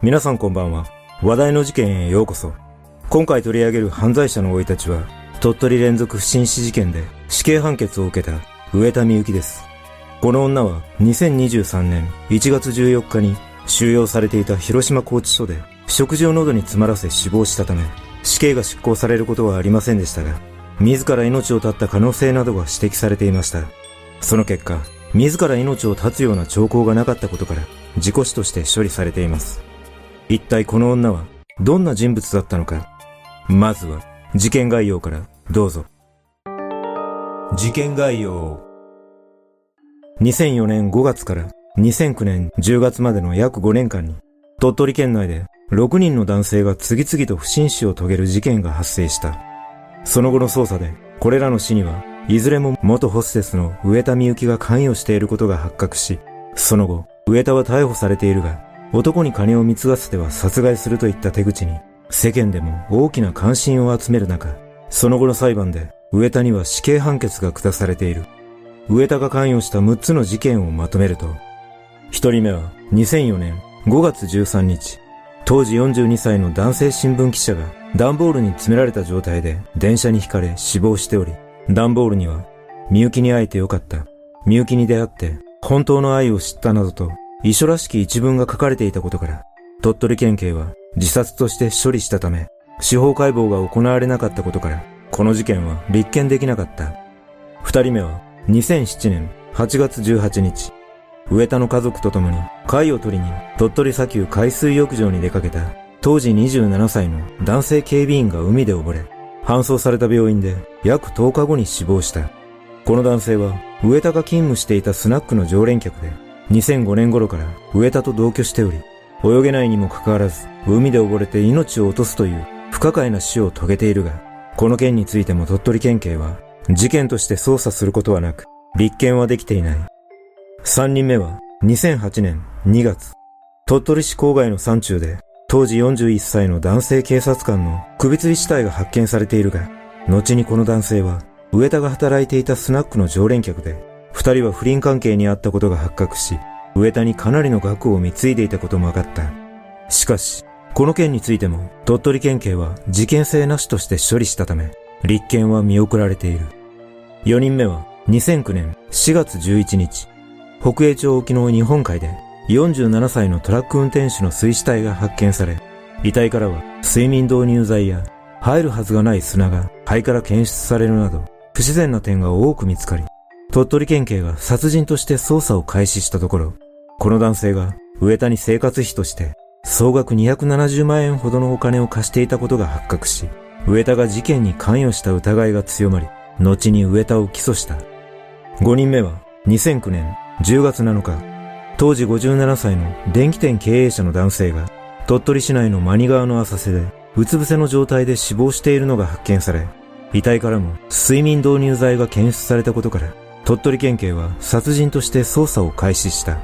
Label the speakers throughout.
Speaker 1: 皆さんこんばんは。話題の事件へようこそ。今回取り上げる犯罪者の生い立ちは、鳥取連続不審死事件で死刑判決を受けた上田美幸です。この女は2023年1月14日に収容されていた広島拘置所で食事を喉に詰まらせ死亡したため、死刑が執行されることはありませんでしたが、自ら命を絶った可能性などが指摘されていました。その結果、自ら命を絶つような兆候がなかったことから、事故死として処理されています。一体この女は、どんな人物だったのか。まずは、事件概要からどうぞ。事件概要。2004年5月から2009年10月までの約5年間に、鳥取県内で6人の男性が次々と不審死を遂げる事件が発生した。その後の捜査で、これらの死には、いずれも元ホステスの上田美幸が関与していることが発覚し、その後、上田は逮捕されているが、男に金を貢がせては殺害するといった手口に、世間でも大きな関心を集める中、その後の裁判で、上田には死刑判決が下されている。上田が関与した6つの事件をまとめると、1人目は2004年5月13日、当時42歳の男性新聞記者が段ボールに詰められた状態で電車にひかれ死亡しており、段ボールには、みゆきに会えてよかった。みゆきに出会って本当の愛を知ったなどと遺書らしき一文が書かれていたことから、鳥取県警は自殺として処理したため、司法解剖が行われなかったことから、この事件は立件できなかった。二人目は、2007年8月18日、上田の家族と共に貝を取りに鳥取砂丘海水浴場に出かけた当時27歳の男性警備員が海で溺れ、搬送された病院で約10日後に死亡した。この男性は上田が勤務していたスナックの常連客で、2005年頃から上田と同居しており、泳げないにもかかわらず、海で溺れて命を落とすという不可解な死を遂げているが、この件についても鳥取県警は、事件として捜査することはなく、立件はできていない。三人目は、2008年2月、鳥取市郊外の山中で、当時41歳の男性警察官の首吊り死体が発見されているが、後にこの男性は、上田が働いていたスナックの常連客で、二人は不倫関係にあったことが発覚し、上田にかなりの額を貢いでいたことも分かった。しかし、この件についても鳥取県警は事件性なしとして処理したため、立件は見送られている。四人目は2009年4月11日、北栄町沖の日本海で47歳のトラック運転手の水死体が発見され、遺体からは睡眠導入剤や入るはずがない砂が肺から検出されるなど不自然な点が多く見つかり、鳥取県警が殺人として捜査を開始したところ、この男性が上田に生活費として総額270万円ほどのお金を貸していたことが発覚し、上田が事件に関与した疑いが強まり、後に上田を起訴した。5人目は2009年10月7日、当時57歳の電気店経営者の男性が鳥取市内のマニ川の浅瀬でうつ伏せの状態で死亡しているのが発見され、遺体からも睡眠導入剤が検出されたことから鳥取県警は殺人として捜査を開始した。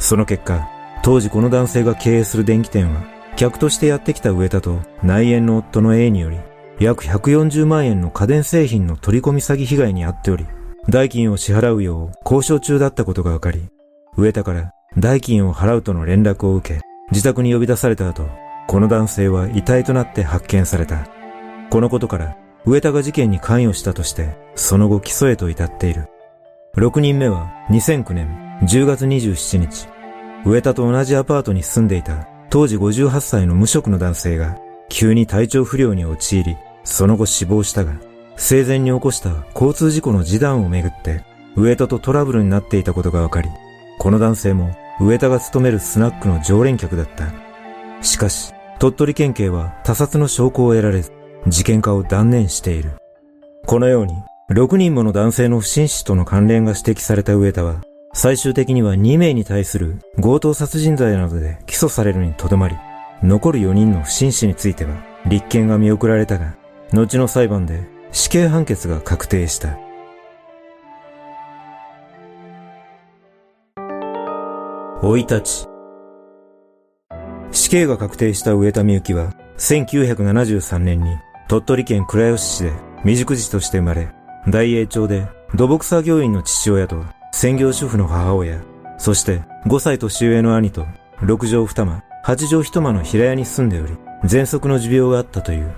Speaker 1: その結果、当時この男性が経営する電気店は、客としてやってきた上田と内縁の夫の A により、約140万円の家電製品の取り込み詐欺被害に遭っており、代金を支払うよう交渉中だったことが分かり、上田から代金を払うとの連絡を受け、自宅に呼び出された後、この男性は遺体となって発見された。このことから、上田が事件に関与したとして、その後起訴へと至っている。6人目は2009年10月27日、上田と同じアパートに住んでいた当時58歳の無職の男性が急に体調不良に陥り、その後死亡したが、生前に起こした交通事故の示談をめぐって、上田とトラブルになっていたことが分かり、この男性も上田が勤めるスナックの常連客だった。しかし、鳥取県警は他殺の証拠を得られず、事件化を断念している。このように、6人もの男性の不審死との関連が指摘された上田は、最終的には2名に対する強盗殺人罪などで起訴されるにとどまり、残る4人の不審死については立件が見送られたが、後の裁判で死刑判決が確定した。生い立ち。死刑が確定した上田美幸は、1973年に鳥取県倉吉市で未熟児として生まれ、大栄町で土木作業員の父親と専業主婦の母親、そして5歳年上の兄と6畳二間、八畳一間の平屋に住んでおり、喘息の持病があったという。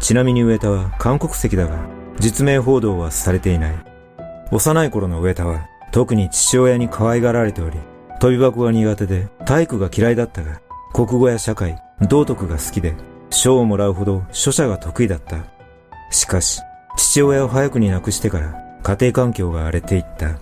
Speaker 1: ちなみに上田は韓国籍だが、実名報道はされていない。幼い頃の上田は、特に父親に可愛がられており、飛び箱が苦手で体育が嫌いだったが、国語や社会、道徳が好きで、賞をもらうほど書写が得意だった。しかし、父親を早くに亡くしてから家庭環境が荒れていった。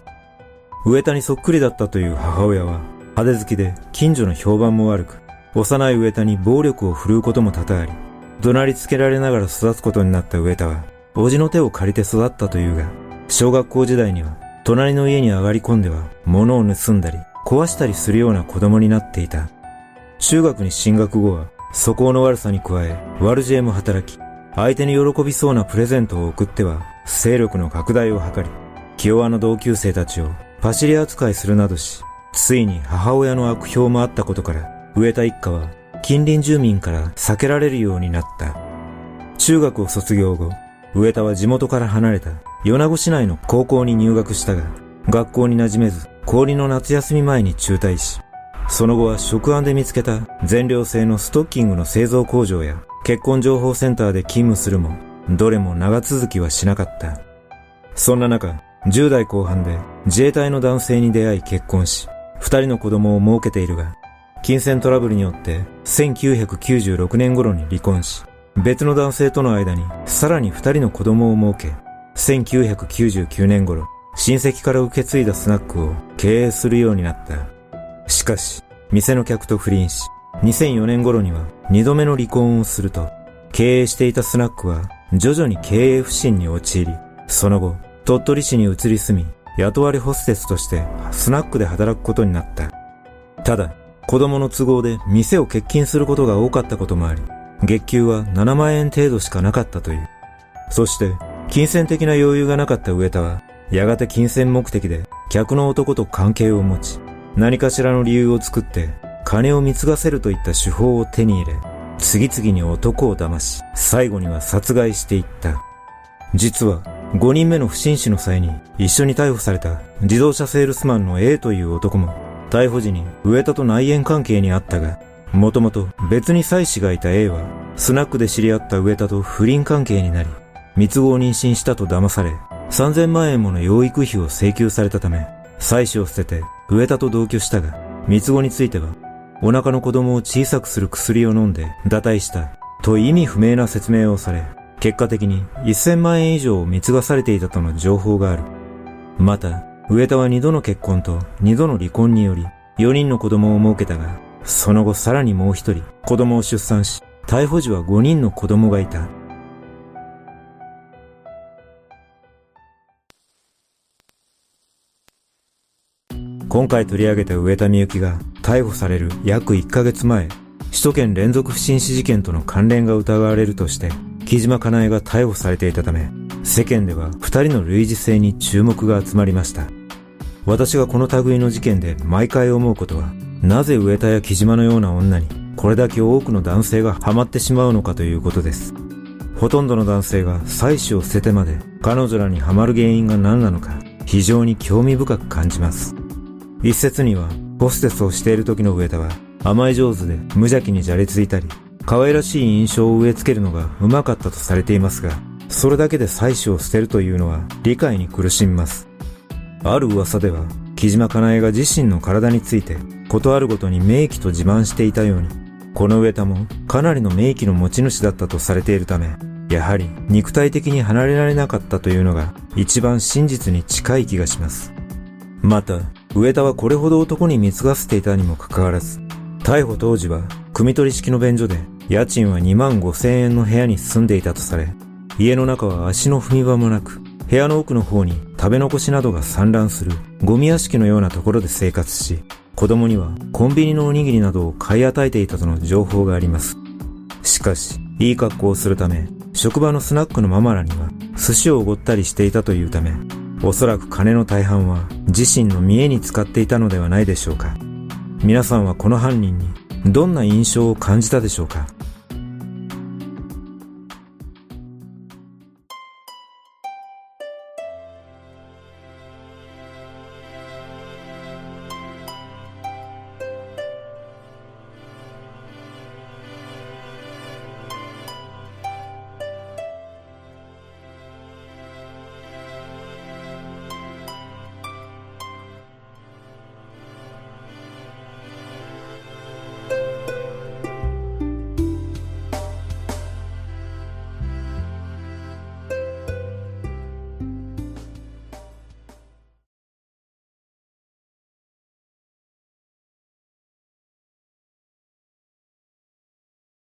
Speaker 1: 上田にそっくりだったという母親は派手好きで近所の評判も悪く、幼い上田に暴力を振るうことも多々あり、怒鳴りつけられながら育つことになった上田は、叔父の手を借りて育ったというが、小学校時代には隣の家に上がり込んでは物を盗んだり壊したりするような子供になっていた。中学に進学後は素行の悪さに加え悪知恵も働き、相手に喜びそうなプレゼントを送っては勢力の拡大を図り、気弱な同級生たちをパシリ扱いするなどし、ついに母親の悪評もあったことから、上田一家は近隣住民から避けられるようになった。中学を卒業後、上田は地元から離れた米子市内の高校に入学したが、学校に馴染めず、氷の夏休み前に中退し、その後は職案で見つけた全寮制のストッキングの製造工場や結婚情報センターで勤務するも、どれも長続きはしなかった。そんな中、10代後半で自衛隊の男性に出会い結婚し、二人の子供を設けているが、金銭トラブルによって1996年頃に離婚し、別の男性との間にさらに二人の子供を設け、1999年頃、親戚から受け継いだスナックを経営するようになった。しかし、店の客と不倫し、2004年頃には二度目の離婚をすると、経営していたスナックは徐々に経営不振に陥り、その後、鳥取市に移り住み、雇われホステスとしてスナックで働くことになった。ただ、子供の都合で店を欠勤することが多かったこともあり、月給は7万円程度しかなかったという。そして、金銭的な余裕がなかった上田は、やがて金銭目的で客の男と関係を持ち、何かしらの理由を作って金を貢がせるといった手法を手に入れ、次々に男を騙し、最後には殺害していった。実は、5人目の不審死の際に一緒に逮捕された自動車セールスマンの A という男も逮捕時に上田と内縁関係にあったが、もともと別に妻子がいた A はスナックで知り合った上田と不倫関係になり、三つ子を妊娠したと騙され、3000万円もの養育費を請求されたため、妻子を捨てて上田と同居したが、三つ子については、お腹の子供を小さくする薬を飲んで堕胎したと意味不明な説明をされ、結果的に1000万円以上を貢がされていたとの情報がある。また、上田は2度の結婚と2度の離婚により、4人の子供を設けたが、その後さらにもう一人子供を出産し、逮捕時は5人の子供がいた。今回取り上げた上田美幸が逮捕される約1ヶ月前、首都圏連続不審死事件との関連が疑われるとして、木島かなえが逮捕されていたため、世間では二人の類似性に注目が集まりました。私がこの類の事件で毎回思うことは、なぜ上田や木島のような女にこれだけ多くの男性がハマってしまうのかということです。ほとんどの男性が妻子を捨ててまで彼女らにハマる原因が何なのか非常に興味深く感じます。一説には、ホステスをしている時の上田は甘え上手で無邪気にじゃれついたり、可愛らしい印象を植え付けるのがうまかったとされていますが、それだけで妻子を捨てるというのは理解に苦しみます。ある噂では、木島かなえが自身の体について、ことあるごとに名器と自慢していたように、この上田もかなりの名器の持ち主だったとされているため、やはり肉体的に離れられなかったというのが一番真実に近い気がします。また、上田はこれほど男に貢がせていたにもかかわらず、逮捕当時は、組取式の便所で、家賃は2万5千円の部屋に住んでいたとされ、家の中は足の踏み場もなく、部屋の奥の方に食べ残しなどが散乱するゴミ屋敷のようなところで生活し、子供にはコンビニのおにぎりなどを買い与えていたとの情報があります。しかし、いい格好をするため、職場のスナックのママらには寿司をおごったりしていたというため、おそらく金の大半は自身の見栄に使っていたのではないでしょうか。皆さんはこの犯人にどんな印象を感じたでしょうか？